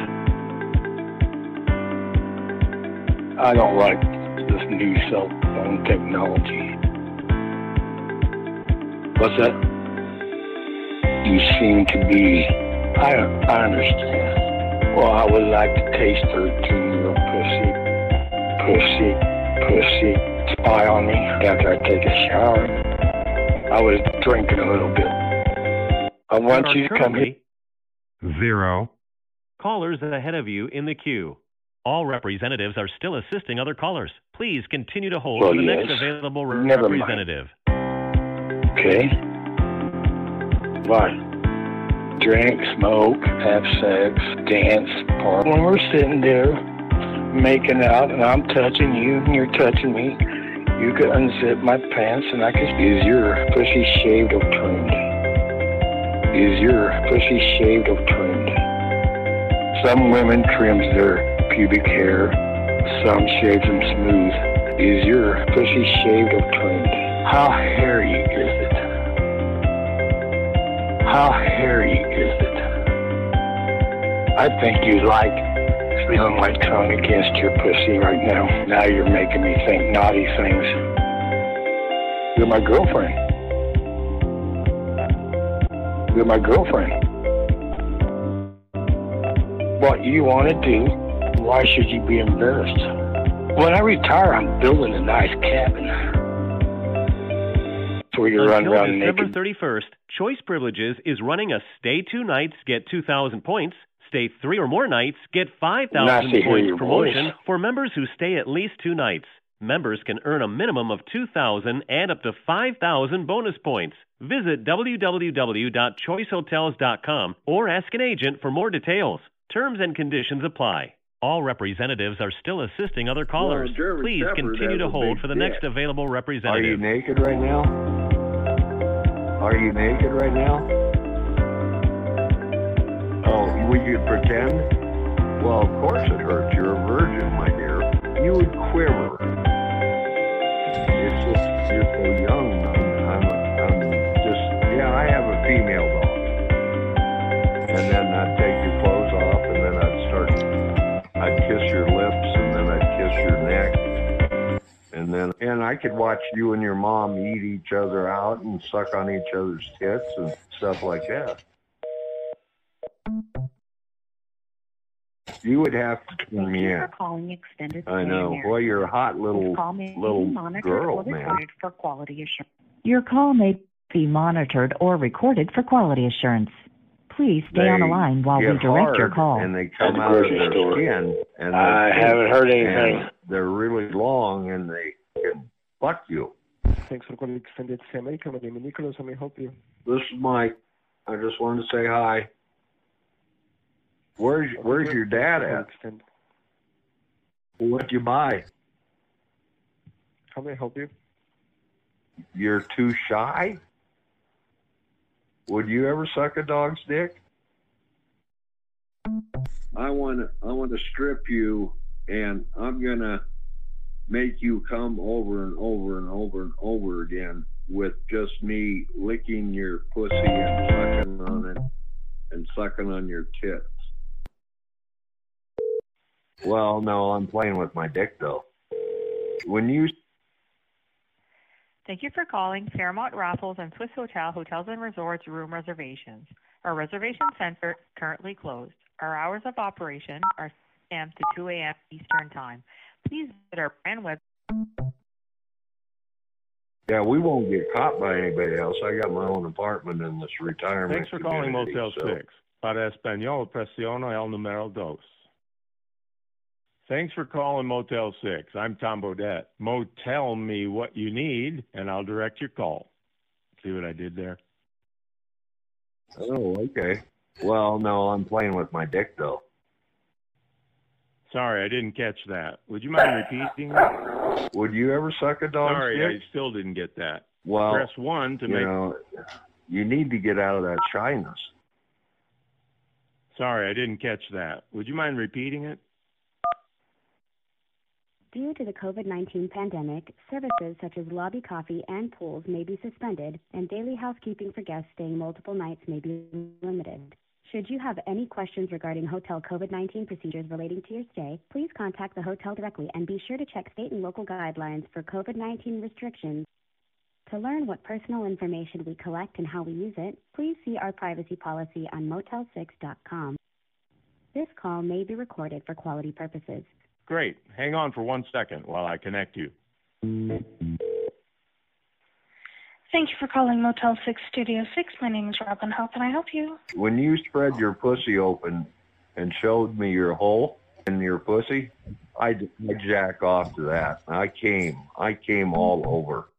I don't like this new cell phone technology. What's that? You seem to be. I I understand. Well, I would like to taste 13 year old pussy. Pussy, pussy. Spy on me after I take a shower. I was drinking a little bit. I want you to come here. Zero. Callers ahead of you in the queue. All representatives are still assisting other callers. Please continue to hold Well, for the yes. next available re- Never mind. Okay. Bye. Drink, smoke, have sex, dance, party. When we're sitting there making out and I'm touching you and you're touching me, you could unzip my pants and I could. use your pussy shaved or trimmed? Is your pussy shaved or trimmed? Some women trims their pubic hair, some shaves them smooth. Is your pussy shaved or trimmed? How hairy is it? How hairy is it? I think you like feeling my tongue against your pussy right now. Now you're making me think naughty things. You're my girlfriend. You're my girlfriend. What you want to do, why should you be embarrassed? When I retire, I'm building a nice cabin. So you run Until around December naked 31st, Choice Privileges is running a stay two nights, get 2,000 points. Stay three or more nights, get 5,000 Nice to hear points promotion voice. for members who stay at least two nights. Members can earn a minimum of 2,000 and up to 5,000 bonus points. Visit www.choicehotels.com or ask an agent for more details. Terms and conditions apply. All representatives are still assisting other callers. German Please Shepherd continue to hold for the dick. next available representative. Are you representative. naked right now? Are you naked right now? Oh, would you pretend? Well, of course it hurts. You're a virgin, my dear. You would quiver. It's just you're so young. And and I could watch you and your mom eat each other out and suck on each other's tits and stuff like that. You would have to tune me in. for calling extended I know. Care. Well, you're a hot little This call may be little girl, man. for quality assurance. Your call may be monitored or recorded for quality assurance. Please stay on the line while we get direct your hard, call. And they come out of their store. skin. And I haven't heard anything. and They're really long and they can fuck you. Thanks for calling Extended Stay America. My name is Nicholas. How may I help you? This is Mike. I just wanted to say hi. Where's Where's your dad at? What'd you buy? How may I help you? You're too shy? Would you ever suck a dog's dick? I want to I want to strip you and I'm going to make you come over and over and over and over again with just me licking your pussy and sucking on it and sucking on your tits. Well, no, I'm playing with my dick though. When you Thank you for calling Fairmont Raffles and Swissôtel Hotels and Resorts room reservations. Our reservation center is currently closed. Our hours of operation are 6 a.m. to 2 a.m. Eastern Time. Please visit our brand web. Yeah, we won't get caught by anybody else. I got my own apartment in this retirement. Thanks for calling Motel so- 6. Para español, presiona el número dos. Thanks for calling Motel 6. I'm Tom Bodett. Motel me what you need, and I'll direct your call. See what I did there? Oh, okay. Well, no, I'm playing with my dick though. Sorry, I didn't catch that. Would you mind repeating that? Would you ever suck a dog's Sorry, dick? I still didn't get that. Well, Press 1 to you make... know, you need to get out of that shyness. Sorry, I didn't catch that. Would you mind repeating it? Due to the COVID 19 pandemic, services such as lobby coffee and pools may be suspended, and daily housekeeping for guests staying multiple nights may be limited. Should you have any questions regarding hotel COVID 19 procedures relating to your stay, please contact the hotel directly and be sure to check state and local guidelines for COVID 19 restrictions. To learn what personal information we collect and how we use it, please see our privacy policy on motel6.com. This call may be recorded for quality purposes. Great. Hang on for one second while I connect you. Thank you for calling Motel 6 Studio 6. My name is Robin. How can I help you? When you spread your pussy open and showed me your hole in your pussy, I I jack off to that. I came, I came all over.